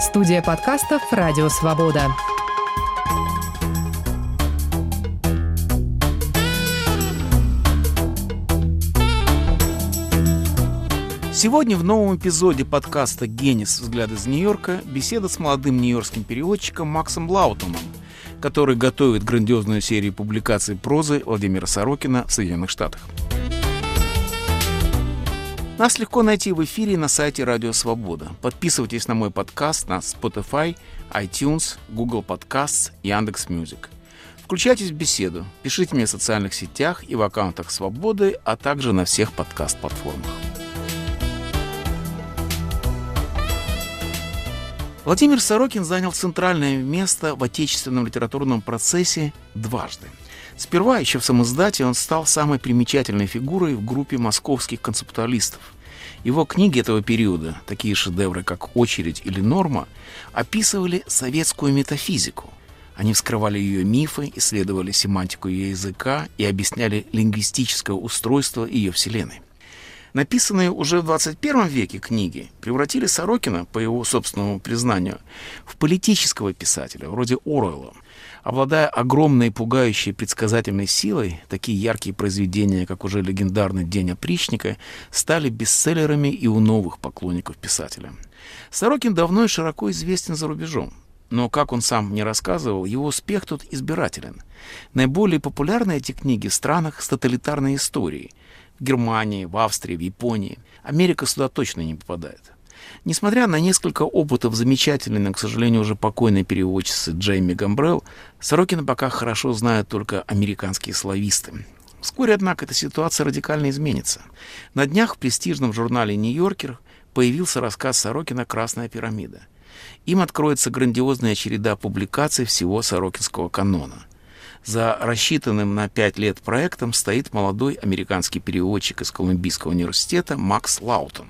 Студия подкастов «Радио Свобода». Сегодня в новом эпизоде подкаста «Генис. Взгляд из Нью-Йорка» беседа с молодым нью-йоркским переводчиком Максом Лаутоном, который готовит грандиозную серию публикаций прозы Владимира Сорокина в Соединенных Штатах. Нас легко найти в эфире на сайте Радио Свобода. Подписывайтесь на мой подкаст на Spotify, iTunes, Google Podcasts, Яндекс.Music. Включайтесь в беседу, пишите мне в социальных сетях и в аккаунтах Свободы, а также на всех подкаст-платформах. Владимир Сорокин занял центральное место в отечественном литературном процессе дважды. Сперва, еще в самиздате, он стал самой примечательной фигурой в группе московских концептуалистов. Его книги этого периода, такие шедевры, как «Очередь» или «Норма», описывали советскую метафизику. Они вскрывали ее мифы, исследовали семантику ее языка и объясняли лингвистическое устройство ее вселенной. Написанные уже в 21 веке книги превратили Сорокина, по его собственному признанию, в политического писателя, вроде Оруэлла. Обладая огромной пугающей предсказательной силой, такие яркие произведения, как уже легендарный «День опричника», стали бестселлерами и у новых поклонников писателя. Сорокин давно и широко известен за рубежом. Но, как он сам мне рассказывал, его успех тут избирателен. Наиболее популярны эти книги в странах с тоталитарной историей – в Германии, в Австрии, в Японии. Америка сюда точно не попадает. Несмотря на несколько опытов замечательной, но, к сожалению, уже покойной переводчицы Джейми Гамбрелл, Сорокина пока хорошо знают только американские слависты. Вскоре, однако, эта ситуация радикально изменится. На днях в престижном журнале «Нью-Йоркер» появился рассказ Сорокина «Красная пирамида». Им откроется грандиозная череда публикаций всего сорокинского канона – за рассчитанным на пять лет проектом стоит молодой американский переводчик из Колумбийского университета Макс Лаутон.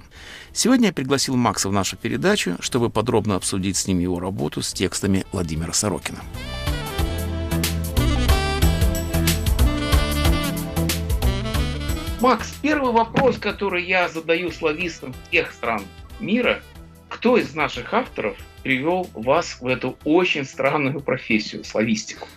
Сегодня я пригласил Макса в нашу передачу, чтобы подробно обсудить с ним его работу с текстами Владимира Сорокина. Макс, первый вопрос, который я задаю славистам всех стран мира, кто из наших авторов привел вас в эту очень странную профессию, славистику?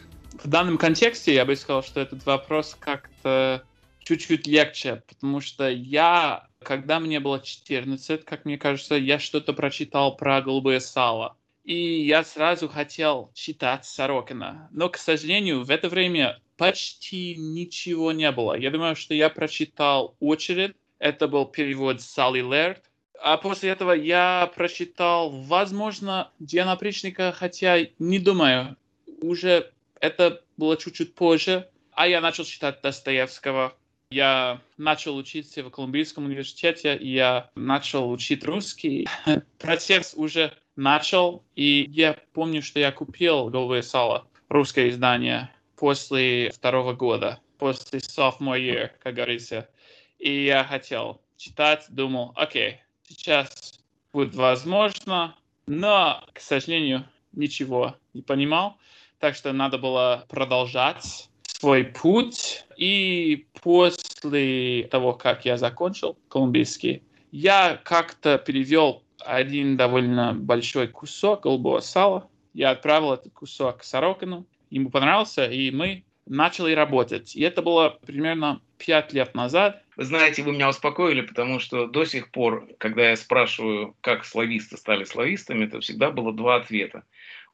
в данном контексте я бы сказал, что этот вопрос как-то чуть-чуть легче, потому что я, когда мне было 14, как мне кажется, я что-то прочитал про голубое сало. И я сразу хотел читать Сорокина. Но, к сожалению, в это время почти ничего не было. Я думаю, что я прочитал «Очередь». Это был перевод Салли Лерт. А после этого я прочитал, возможно, Диана Причника, хотя не думаю. Уже это было чуть-чуть позже. А я начал читать Достоевского. Я начал учиться в Колумбийском университете, я начал учить русский. Процесс уже начал, и я помню, что я купил «Голубое сало», русское издание, после второго года, после sophomore year, как говорится. И я хотел читать, думал, окей, сейчас будет возможно, но, к сожалению, ничего не понимал так что надо было продолжать свой путь. И после того, как я закончил колумбийский, я как-то перевел один довольно большой кусок голубого сала. Я отправил этот кусок Сорокину. Ему понравился, и мы начали работать. И это было примерно пять лет назад. Вы знаете, вы меня успокоили, потому что до сих пор, когда я спрашиваю, как слависты стали славистами, это всегда было два ответа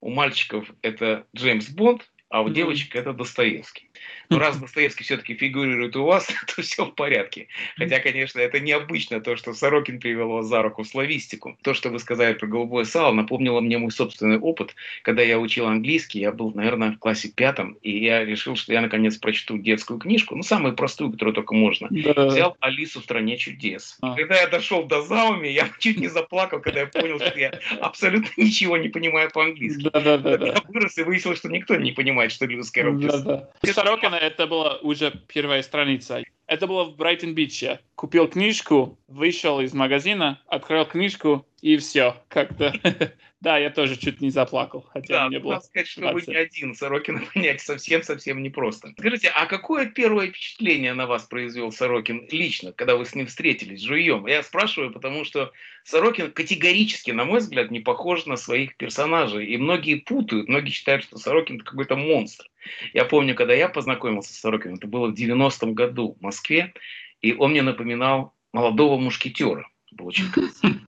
у мальчиков это Джеймс Бонд, а у девочек это Достоевский. Но раз Достоевский все-таки фигурирует у вас, то все в порядке. Хотя, конечно, это необычно, то, что Сорокин привел вас за руку в славистику. То, что вы сказали про голубое сало, напомнило мне мой собственный опыт. Когда я учил английский, я был, наверное, в классе пятом, и я решил, что я, наконец, прочту детскую книжку, ну, самую простую, которую только можно. Да. Взял «Алису в стране чудес». А. Когда я дошел до Зауми, я чуть не заплакал, когда я понял, что я абсолютно ничего не понимаю по-английски. Да, да, да, я вырос и выяснилось, что никто не понимает, что русская рукопись. Да, да. Сорокина это была уже первая страница. Это было в Брайтон-Биче. Купил книжку, вышел из магазина, открыл книжку, и все, как-то. Да, я тоже чуть не заплакал, хотя да, мне было... Надо сказать, что вы не один, Сорокина понять совсем-совсем непросто. Скажите, а какое первое впечатление на вас произвел Сорокин лично, когда вы с ним встретились живьем? Я спрашиваю, потому что Сорокин категорически, на мой взгляд, не похож на своих персонажей. И многие путают, многие считают, что Сорокин это какой-то монстр. Я помню, когда я познакомился с Сорокиным, это было в 90-м году в Москве, и он мне напоминал молодого мушкетера. Был очень красивый.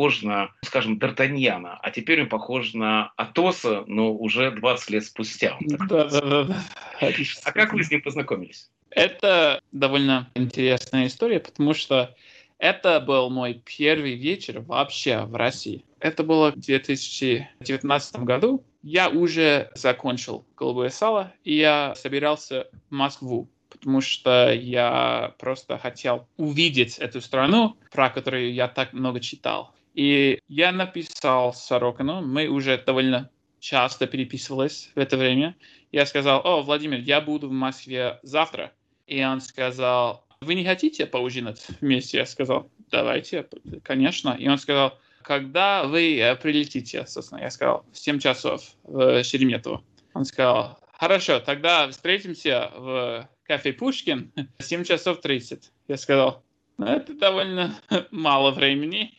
Похож на, скажем, Д'Артаньяна, а теперь он похож на Атоса, но уже 20 лет спустя. Да, да, да, да. А как вы с ним познакомились? Это довольно интересная история, потому что это был мой первый вечер вообще в России. Это было в 2019 году. Я уже закончил «Голубое сало», и я собирался в Москву потому что я просто хотел увидеть эту страну, про которую я так много читал. И я написал Сорокину, мы уже довольно часто переписывались в это время. Я сказал, о, Владимир, я буду в Москве завтра. И он сказал, вы не хотите поужинать вместе? Я сказал, давайте, конечно. И он сказал, когда вы э, прилетите, собственно, я сказал, в 7 часов в Шереметьево. Он сказал, хорошо, тогда встретимся в кафе Пушкин 7 часов 30. Я сказал, ну, это довольно мало времени.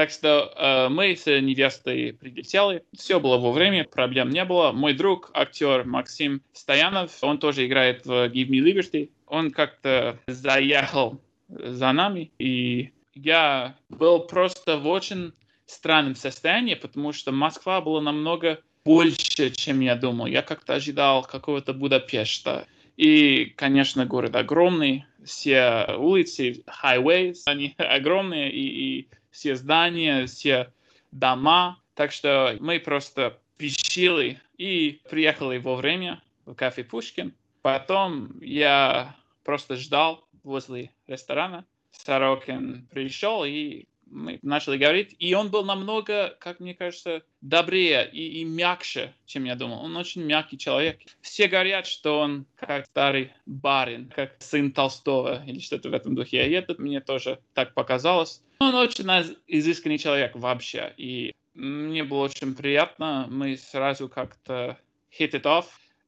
Так что э, мы с невестой прилетели. Все было во время, проблем не было. Мой друг, актер Максим Стоянов, он тоже играет в Give Me Liberty. Он как-то заехал за нами, и я был просто в очень странном состоянии, потому что Москва была намного больше, чем я думал. Я как-то ожидал какого-то Будапешта. И, конечно, город огромный, все улицы, highways, они огромные, и, и все здания, все дома. Так что мы просто пищили и приехали вовремя в кафе Пушкин. Потом я просто ждал возле ресторана. Сорокин пришел и мы начали говорить, и он был намного, как мне кажется, добрее и, и мягче, чем я думал. Он очень мягкий человек. Все говорят, что он как старый барин, как сын Толстого или что-то в этом духе. И это мне тоже так показалось. Он очень изысканный человек вообще. И мне было очень приятно. Мы сразу как-то hit it off.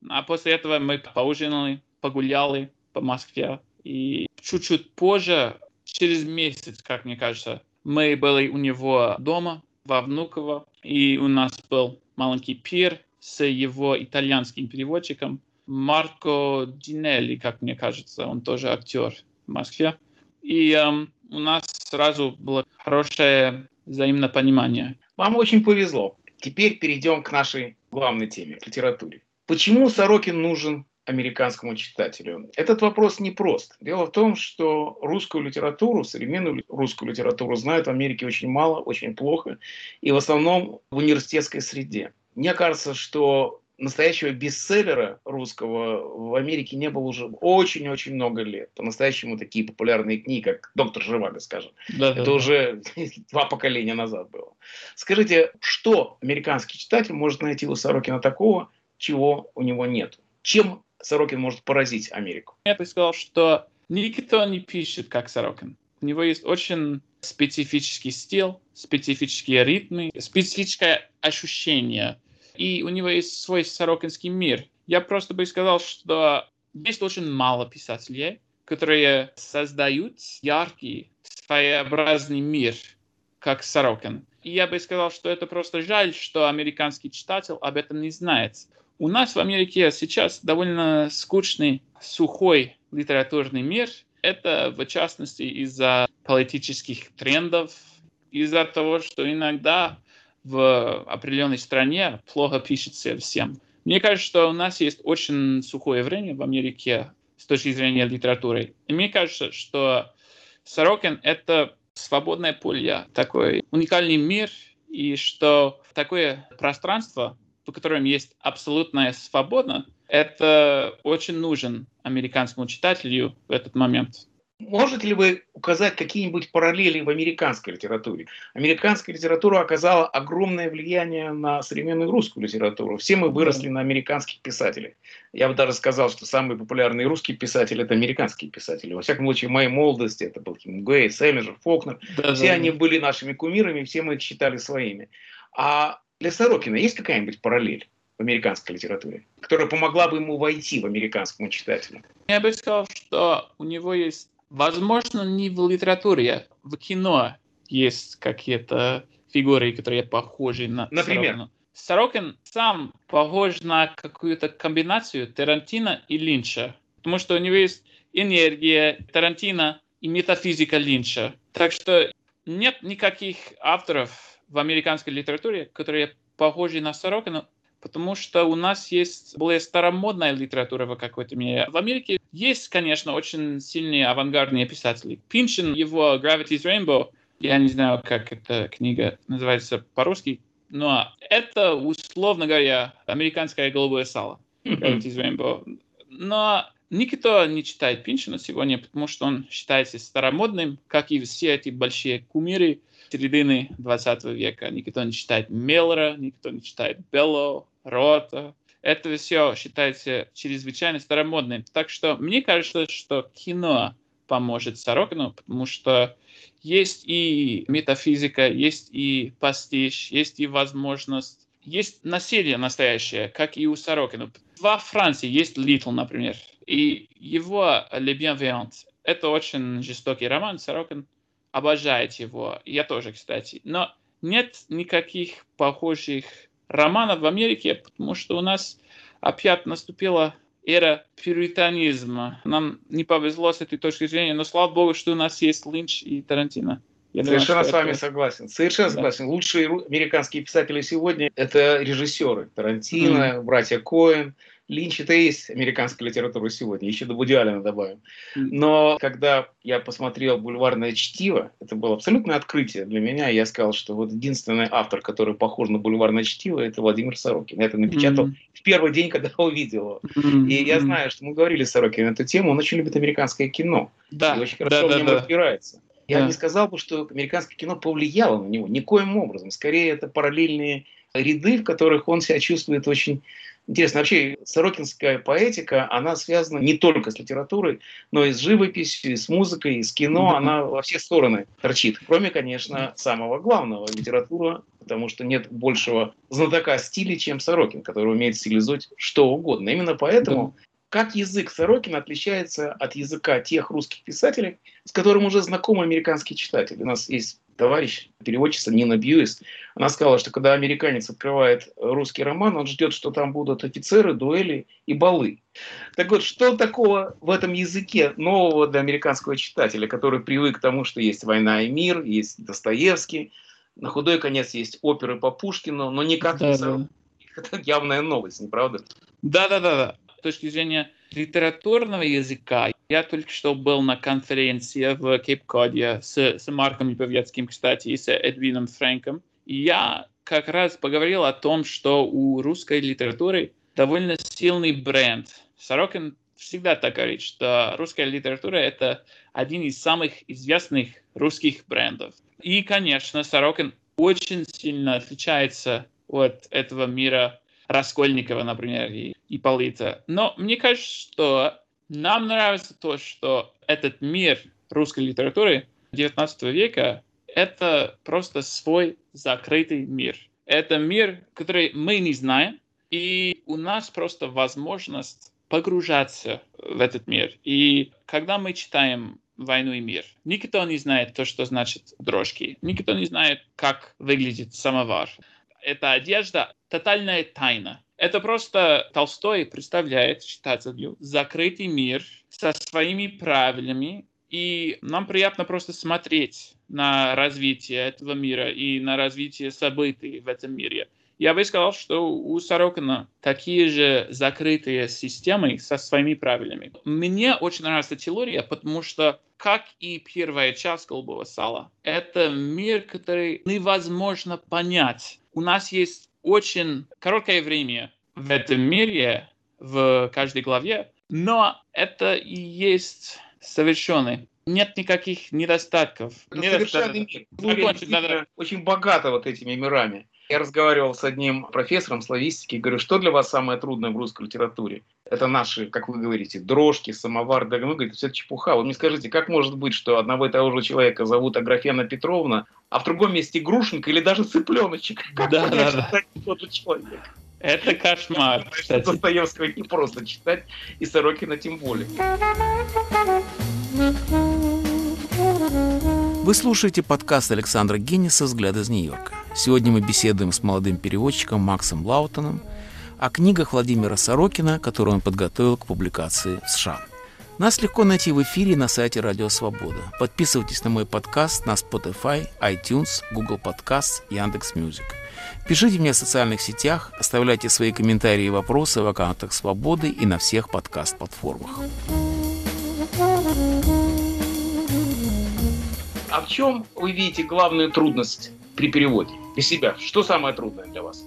А после этого мы поужинали, погуляли по Москве. И чуть-чуть позже, через месяц, как мне кажется, мы были у него дома во Внуково, и у нас был маленький пир с его итальянским переводчиком Марко Динелли, как мне кажется, он тоже актер в Москве. И эм, у нас сразу было хорошее взаимное понимание. Вам очень повезло. Теперь перейдем к нашей главной теме, к литературе. Почему Сорокин нужен американскому читателю? Этот вопрос непрост. Дело в том, что русскую литературу, современную русскую литературу знают в Америке очень мало, очень плохо, и в основном в университетской среде. Мне кажется, что настоящего бестселлера русского в Америке не было уже очень-очень много лет. По-настоящему такие популярные книги, как «Доктор Живаго», скажем. Да, Это да, уже да. два поколения назад было. Скажите, что американский читатель может найти у Сорокина такого, чего у него нет? Чем Сорокин может поразить Америку? Я бы сказал, что никто не пишет, как Сорокин. У него есть очень специфический стиль, специфические ритмы, специфическое ощущение. И у него есть свой сорокинский мир. Я просто бы сказал, что есть очень мало писателей, которые создают яркий, своеобразный мир, как Сорокин. И я бы сказал, что это просто жаль, что американский читатель об этом не знает. У нас в Америке сейчас довольно скучный, сухой литературный мир. Это, в частности, из-за политических трендов, из-за того, что иногда в определенной стране плохо пишется всем. Мне кажется, что у нас есть очень сухое время в Америке с точки зрения литературы. И мне кажется, что Сорокин — это свободное поле, такой уникальный мир, и что такое пространство в котором есть абсолютная свобода, это очень нужен американскому читателю в этот момент. Можете ли вы указать какие-нибудь параллели в американской литературе? Американская литература оказала огромное влияние на современную русскую литературу. Все мы выросли на американских писателях. Я бы даже сказал, что самый популярный русский писатель – это американские писатели. Во всяком случае, в моей молодости это был Хемингуэй, Селлинджер, Фолкнер. Да, все да, они да. были нашими кумирами, все мы их считали своими. А для Сорокина есть какая-нибудь параллель? в американской литературе, которая помогла бы ему войти в американскому читателю? Я бы сказал, что у него есть Возможно, не в литературе, а в кино есть какие-то фигуры, которые похожи на Например? Сорокина. Сорокин сам похож на какую-то комбинацию Тарантино и Линча, потому что у него есть энергия Тарантино и метафизика Линча. Так что нет никаких авторов в американской литературе, которые похожи на Сорокина, потому что у нас есть более старомодная литература в какой-то мере. В Америке есть, конечно, очень сильные авангардные писатели. Пинчин, его Gravity's Rainbow, я не знаю, как эта книга называется по-русски, но это, условно говоря, американское голубое сало. Gravity's Rainbow. Но никто не читает Пинчина сегодня, потому что он считается старомодным, как и все эти большие кумиры середины 20 века. Никто не читает Меллера, никто не читает Белло, рота. Это все считается чрезвычайно старомодным. Так что мне кажется, что кино поможет Сорокину, потому что есть и метафизика, есть и пастиш, есть и возможность, есть насилие настоящее, как и у Сорокина. Во Франции есть Литл, например, и его Le Bienveillant. Это очень жестокий роман, Сорокин обожает его, я тоже, кстати. Но нет никаких похожих романов в Америке, потому что у нас опять наступила эра пюританизма. Нам не повезло с этой точки зрения, но слава богу, что у нас есть Линч и Тарантино. Я Совершенно думаю, с вами это... согласен. Совершенно да. согласен. Лучшие американские писатели сегодня – это режиссеры. Тарантино, mm-hmm. братья Коэн, Линч это и есть американская литература сегодня, еще до Вуди Аллена добавим. Но когда я посмотрел «Бульварное чтиво», это было абсолютное открытие для меня. Я сказал, что вот единственный автор, который похож на «Бульварное чтиво», это Владимир Сорокин. Я это напечатал mm-hmm. в первый день, когда увидел его. И я знаю, что мы говорили с Сорокиным на эту тему, он очень любит американское кино. Да. И очень хорошо да, в нем да, разбирается. Я да. не сказал бы, что американское кино повлияло на него никоим образом. Скорее, это параллельные ряды, в которых он себя чувствует очень Интересно, вообще сорокинская поэтика, она связана не только с литературой, но и с живописью, и с музыкой, и с кино, она во все стороны торчит. Кроме, конечно, самого главного – литература, потому что нет большего знатока стиля, чем Сорокин, который умеет стилизовать что угодно. Именно поэтому как язык Сорокина отличается от языка тех русских писателей, с которым уже знакомы американские читатели. У нас есть товарищ, переводчица Нина Бьюис, она сказала, что когда американец открывает русский роман, он ждет, что там будут офицеры, дуэли и балы. Так вот, что такого в этом языке нового для американского читателя, который привык к тому, что есть «Война и мир», есть Достоевский, на худой конец есть оперы по Пушкину, но никак да, не да. Это явная новость, не правда? Да-да-да. Точки зрения литературного языка. Я только что был на конференции в Кейп-Коде с, с Марком Липовецким, кстати, и с Эдвином Фрэнком. И я как раз поговорил о том, что у русской литературы довольно сильный бренд. Сорокин всегда так говорит, что русская литература – это один из самых известных русских брендов. И, конечно, Сорокин очень сильно отличается от этого мира Раскольникова, например, и Ипполита. Но мне кажется, что нам нравится то, что этот мир русской литературы XIX века — это просто свой закрытый мир. Это мир, который мы не знаем, и у нас просто возможность погружаться в этот мир. И когда мы читаем «Войну и мир», никто не знает то, что значит дрожки, никто не знает, как выглядит самовар. Эта одежда — тотальная тайна. Это просто Толстой представляет читателю закрытый мир со своими правилами, и нам приятно просто смотреть на развитие этого мира и на развитие событий в этом мире. Я бы сказал, что у Сорокина такие же закрытые системы со своими правилами. Мне очень нравится теория, потому что, как и первая часть «Голубого сала», это мир, который невозможно понять. У нас есть очень короткое время в этом мире, в каждой главе, но это и есть совершенный нет никаких недостатков. Совершенный мир. Закончить, да. очень богато вот этими мирами. Я разговаривал с одним профессором славистики и говорю, что для вас самое трудное в русской литературе? Это наши, как вы говорите, дрожки, самовар, да, ну, говорит, все это чепуха. Вы мне скажите, как может быть, что одного и того же человека зовут Аграфена Петровна, а в другом месте Грушенька или даже Цыпленочек? Как да, да, да. тот же человек? Это кошмар. Кстати. Достоевского не просто читать, и Сорокина тем более. Вы слушаете подкаст Александра Гениса «Взгляд из Нью-Йорка». Сегодня мы беседуем с молодым переводчиком Максом Лоутоном о книгах Владимира Сорокина, которые он подготовил к публикации в США. Нас легко найти в эфире на сайте Радио Свобода. Подписывайтесь на мой подкаст на Spotify, iTunes, Google Podcasts, Яндекс.Music. Пишите мне в социальных сетях, оставляйте свои комментарии и вопросы в аккаунтах Свободы и на всех подкаст-платформах. А в чем вы видите главную трудность при переводе? Для себя. Что самое трудное для вас?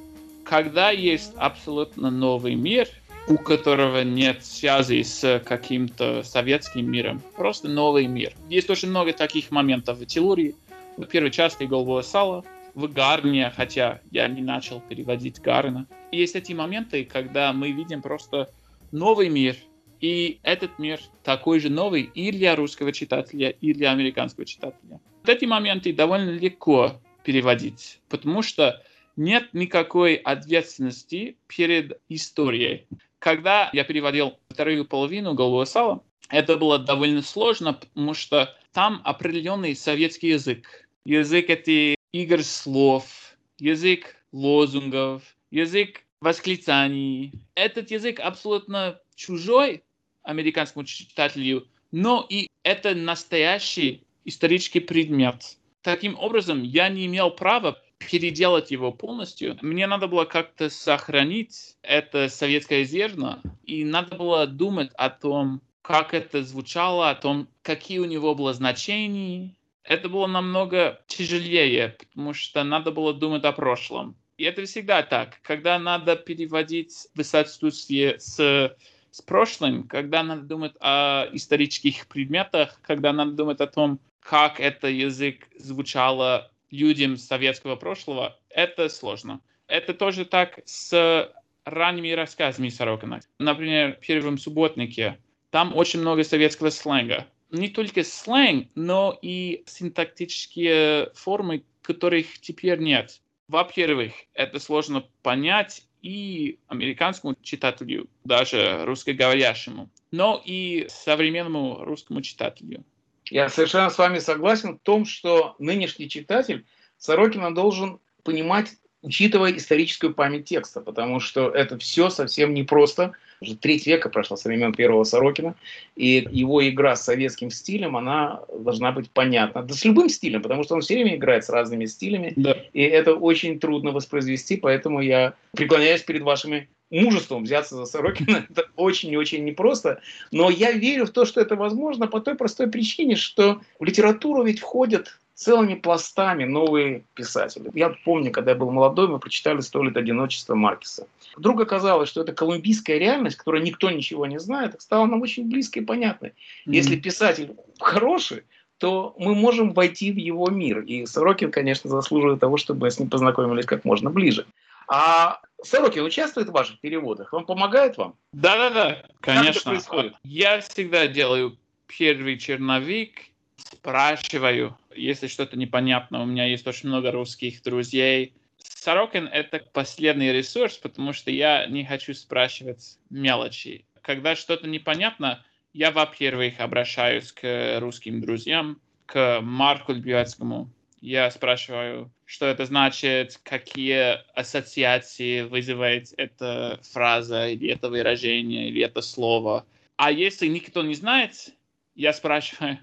Когда есть абсолютно новый мир, у которого нет связи с каким-то советским миром, просто новый мир. Есть очень много таких моментов в теории. В первой части «Голубое сало», в Гарне, хотя я не начал переводить Гарна. Есть эти моменты, когда мы видим просто новый мир, и этот мир такой же новый и для русского читателя, и для американского читателя. Вот эти моменты довольно легко переводить, потому что нет никакой ответственности перед историей. Когда я переводил вторую половину «Голубого сала», это было довольно сложно, потому что там определенный советский язык. Язык этих игр слов, язык лозунгов, язык восклицаний. Этот язык абсолютно чужой американскому читателю, но и это настоящий исторический предмет. Таким образом, я не имел права переделать его полностью. Мне надо было как-то сохранить это советское зерно, и надо было думать о том, как это звучало, о том, какие у него было значения. Это было намного тяжелее, потому что надо было думать о прошлом. И это всегда так. Когда надо переводить в соответствии с, с прошлым, когда надо думать о исторических предметах, когда надо думать о том, как это язык звучало людям советского прошлого, это сложно. Это тоже так с ранними рассказами Сорокина. Например, в «Первом субботнике» там очень много советского сленга. Не только сленг, но и синтактические формы, которых теперь нет. Во-первых, это сложно понять и американскому читателю, даже русскоговорящему, но и современному русскому читателю. Я совершенно с вами согласен в том, что нынешний читатель Сорокина должен понимать, учитывая историческую память текста, потому что это все совсем непросто. Уже треть века прошло со времен первого Сорокина, и его игра с советским стилем, она должна быть понятна. Да с любым стилем, потому что он все время играет с разными стилями, да. и это очень трудно воспроизвести, поэтому я преклоняюсь перед вашими мужеством взяться за Сорокина. Это очень и очень непросто. Но я верю в то, что это возможно по той простой причине, что в литературу ведь входят целыми пластами новые писатели. Я помню, когда я был молодой, мы прочитали «Сто лет одиночества» Маркиса. Вдруг оказалось, что это колумбийская реальность, которой никто ничего не знает, стала нам очень близкой и понятной. Mm-hmm. Если писатель хороший, то мы можем войти в его мир. И Сорокин, конечно, заслуживает того, чтобы мы с ним познакомились как можно ближе. А Сорокин участвует в ваших переводах? Он помогает вам? Да-да-да, конечно. Как это происходит? Я всегда делаю первый черновик, спрашиваю, если что-то непонятно. У меня есть очень много русских друзей. Сорокин — это последний ресурс, потому что я не хочу спрашивать мелочи. Когда что-то непонятно, я, во-первых, обращаюсь к русским друзьям, к Марку Льбиацкому. Я спрашиваю, что это значит, какие ассоциации вызывает эта фраза, или это выражение, или это слово. А если никто не знает, я спрашиваю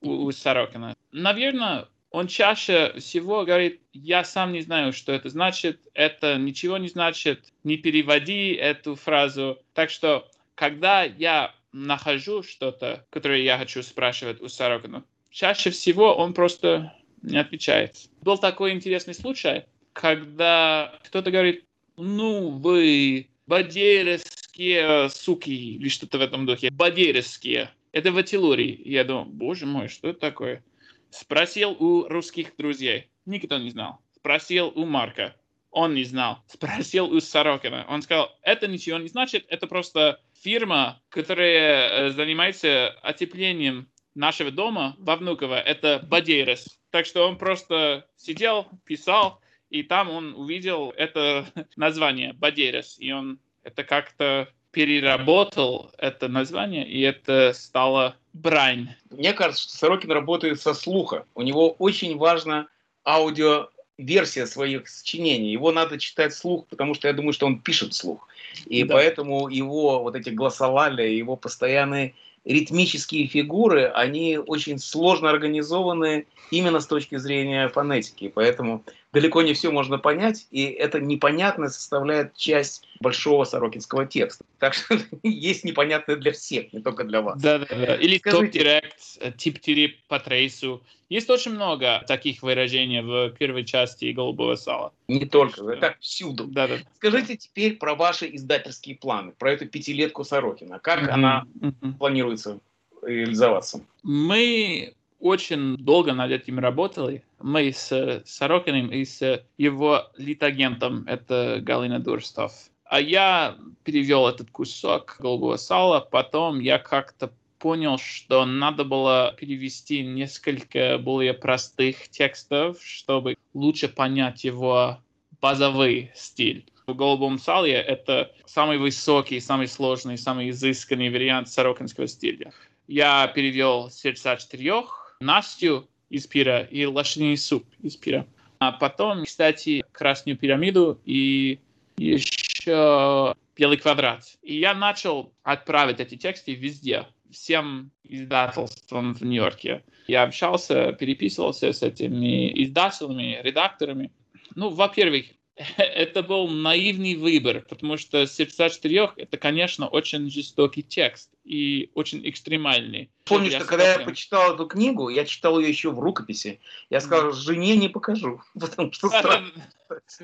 у, у Сорокина. Наверное, он чаще всего говорит, я сам не знаю, что это значит, это ничего не значит, не переводи эту фразу. Так что, когда я нахожу что-то, которое я хочу спрашивать у Сорокина, чаще всего он просто не отвечает. Был такой интересный случай, когда кто-то говорит, ну, вы бадерские суки, или что-то в этом духе, бадерские. это в Атилурии. Я думал, боже мой, что это такое? Спросил у русских друзей. Никто не знал. Спросил у Марка. Он не знал. Спросил у Сорокина. Он сказал, это ничего не значит, это просто фирма, которая э, занимается отеплением нашего дома во Внуково. Это Бадейрес. Так что он просто сидел, писал, и там он увидел это название Бадерес, и он это как-то переработал это название, и это стало брань. Мне кажется, что Сорокин работает со слуха. У него очень важна аудиоверсия своих сочинений. Его надо читать вслух, потому что я думаю, что он пишет вслух. И да. поэтому его вот эти глоссолалия, его постоянные ритмические фигуры, они очень сложно организованы именно с точки зрения фонетики. Поэтому далеко не все можно понять, и это непонятное составляет часть большого сорокинского текста. Так что есть непонятное для всех, не только для вас. Да, да, да. Или топ-директ, тип-тири по трейсу. Есть очень много таких выражений в первой части «Голубого сала». Не только, это всюду. Да, да. Скажите теперь про ваши издательские планы, про эту пятилетку Сорокина. Как mm-hmm. она mm-hmm. планируется реализоваться? Мы очень долго над этим работали. Мы с Сорокиным и с его литагентом, это Галина Дурстов. А я перевел этот кусок голубого сала, потом я как-то понял, что надо было перевести несколько более простых текстов, чтобы лучше понять его базовый стиль. В «Голубом сале» это самый высокий, самый сложный, самый изысканный вариант сорокинского стиля. Я перевел «Сердца четырех», Настю из пира и лошадиный суп из пира. А потом, кстати, Красную пирамиду и еще Белый квадрат. И я начал отправить эти тексты везде, всем издательствам в Нью-Йорке. Я общался, переписывался с этими издателями, редакторами. Ну, во-первых, это был наивный выбор, потому что «Сердца четырех» — это, конечно, очень жестокий текст и очень экстремальный. Помню, что когда я почитал эту книгу, я читал ее еще в рукописи, я сказал, жене не покажу, потому что.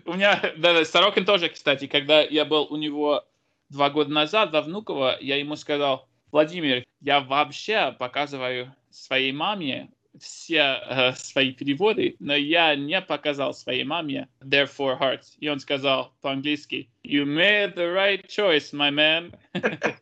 У меня, да, да, Сорокин тоже, кстати, когда я был у него два года назад во Внуково, я ему сказал, Владимир, я вообще показываю своей маме все э, свои переводы, но я не показал своей маме Therefore Hearts. И он сказал по-английски You made the right choice, my man.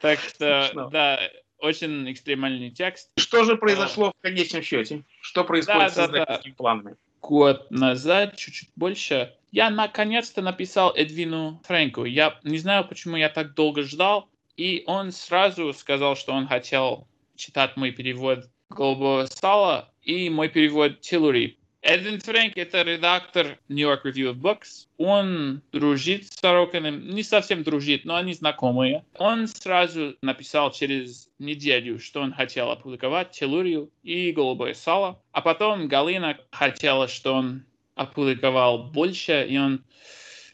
Так что, да, очень экстремальный текст. Что же произошло в конечном счете? Что происходит с издательскими планами? Год назад, чуть-чуть больше, я наконец-то написал Эдвину Фрэнку. Я не знаю, почему я так долго ждал, и он сразу сказал, что он хотел читать мой перевод голубого сала и мой перевод Тиллури. Эдвин Фрэнк — это редактор New York Review of Books. Он дружит с Сорокиным, не совсем дружит, но они знакомые. Он сразу написал через неделю, что он хотел опубликовать Телурию и Голубое сало. А потом Галина хотела, что он опубликовал больше, и он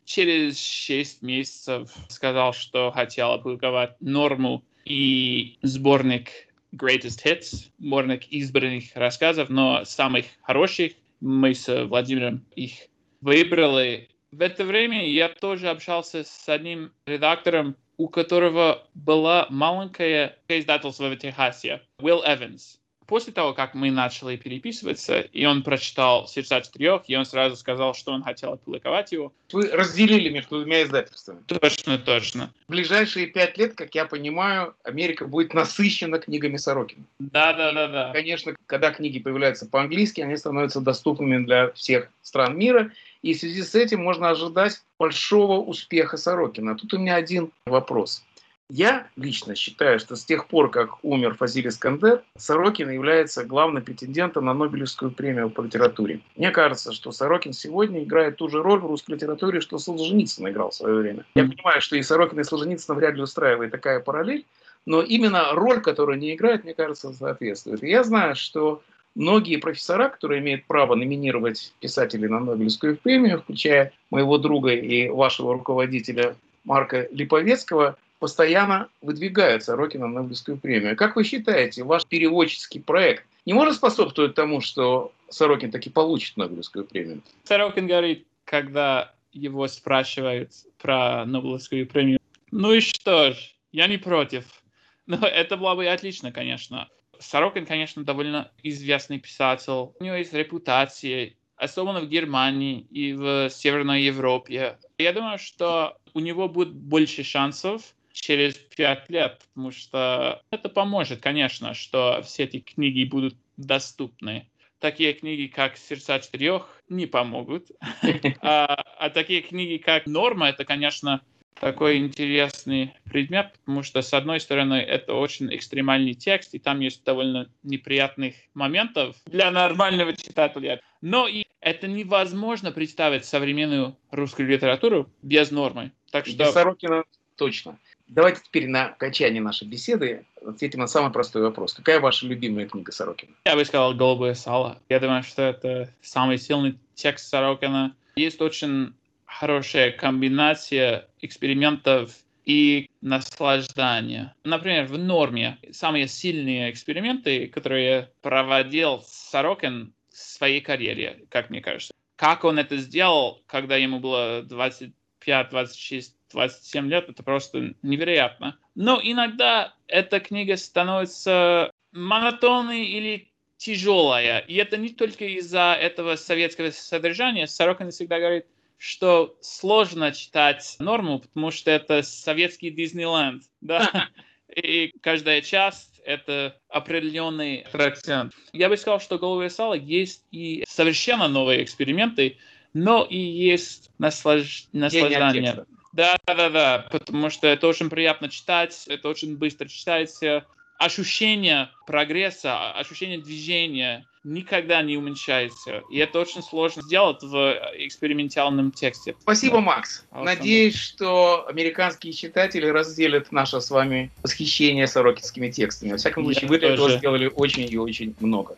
через 6 месяцев сказал, что хотел опубликовать норму и сборник greatest hits, сборник избранных рассказов, но самых хороших. Мы с Владимиром их выбрали. В это время я тоже общался с одним редактором, у которого была маленькая издательство в Техасе, Уилл Эванс. После того, как мы начали переписываться, и он прочитал «Сердца четырех», и он сразу сказал, что он хотел опубликовать его. Вы разделили между двумя издательствами. Точно, точно. В ближайшие пять лет, как я понимаю, Америка будет насыщена книгами Сорокина. Да, да, да, да. Конечно, когда книги появляются по-английски, они становятся доступными для всех стран мира, и в связи с этим можно ожидать большого успеха Сорокина. Тут у меня один вопрос. Я лично считаю, что с тех пор, как умер Фазиль Искандер, Сорокин является главным претендентом на Нобелевскую премию по литературе. Мне кажется, что Сорокин сегодня играет ту же роль в русской литературе, что Солженицын играл в свое время. Я понимаю, что и Сорокин, и Солженицын вряд ли устраивает такая параллель, но именно роль, которую они играют, мне кажется, соответствует. И я знаю, что многие профессора, которые имеют право номинировать писателей на Нобелевскую премию, включая моего друга и вашего руководителя Марка Липовецкого, постоянно выдвигают Сорокина на Нобелевскую премию. Как вы считаете, ваш переводческий проект не может способствовать тому, что Сорокин таки получит Нобелевскую премию? Сорокин говорит, когда его спрашивают про Нобелевскую премию, ну и что ж, я не против. Но это было бы отлично, конечно. Сорокин, конечно, довольно известный писатель. У него есть репутация, особенно в Германии и в Северной Европе. Я думаю, что у него будет больше шансов через пять лет, потому что это поможет, конечно, что все эти книги будут доступны. Такие книги, как «Сердца четырех», не помогут. а, а такие книги, как «Норма», это, конечно, такой интересный предмет, потому что, с одной стороны, это очень экстремальный текст, и там есть довольно неприятных моментов для нормального читателя. Но и это невозможно представить современную русскую литературу без нормы. Так что... Без Сорокина точно. Давайте теперь на окончании нашей беседы ответим на самый простой вопрос. Какая ваша любимая книга Сорокина? Я бы сказал «Голубое сало». Я думаю, что это самый сильный текст Сорокина. Есть очень хорошая комбинация экспериментов и наслаждания. Например, в норме самые сильные эксперименты, которые проводил Сорокин в своей карьере, как мне кажется. Как он это сделал, когда ему было 25, 26, 27 лет, это просто невероятно. Но иногда эта книга становится монотонной или тяжелая. И это не только из-за этого советского содержания. Сорокин всегда говорит, что сложно читать норму, потому что это советский Диснейленд, да, и каждая часть — это определенный аттракцион. Я бы сказал, что «Голубое сало» есть и совершенно новые эксперименты, но и есть наслаж... наслаждение. Да, да, да, потому что это очень приятно читать, это очень быстро читается. Ощущение прогресса, ощущение движения никогда не уменьшается. И это очень сложно сделать в экспериментальном тексте. Спасибо, Макс. А Надеюсь, что американские читатели разделят наше с вами восхищение сорокинскими текстами. Во всяком случае, вы для этого сделали очень и очень много.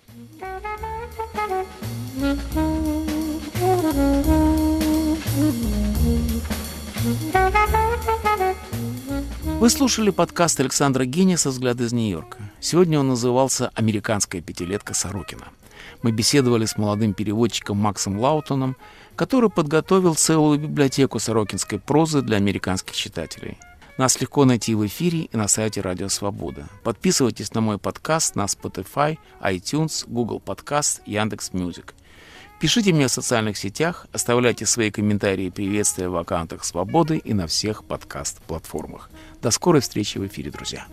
Вы слушали подкаст Александра Гениса «Взгляд из Нью-Йорка». Сегодня он назывался «Американская пятилетка Сорокина». Мы беседовали с молодым переводчиком Максом Лоутоном, который подготовил целую библиотеку сорокинской прозы для американских читателей. Нас легко найти в эфире и на сайте Радио Свобода. Подписывайтесь на мой подкаст на Spotify, iTunes, Google Podcast, Яндекс.Music. Пишите мне в социальных сетях, оставляйте свои комментарии и приветствия в аккаунтах Свободы и на всех подкаст-платформах. До скорой встречи в эфире, друзья.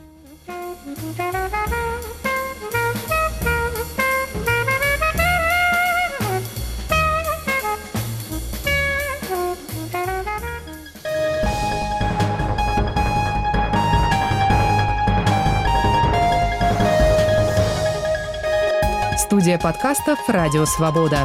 Студия подкастов «Радио Свобода».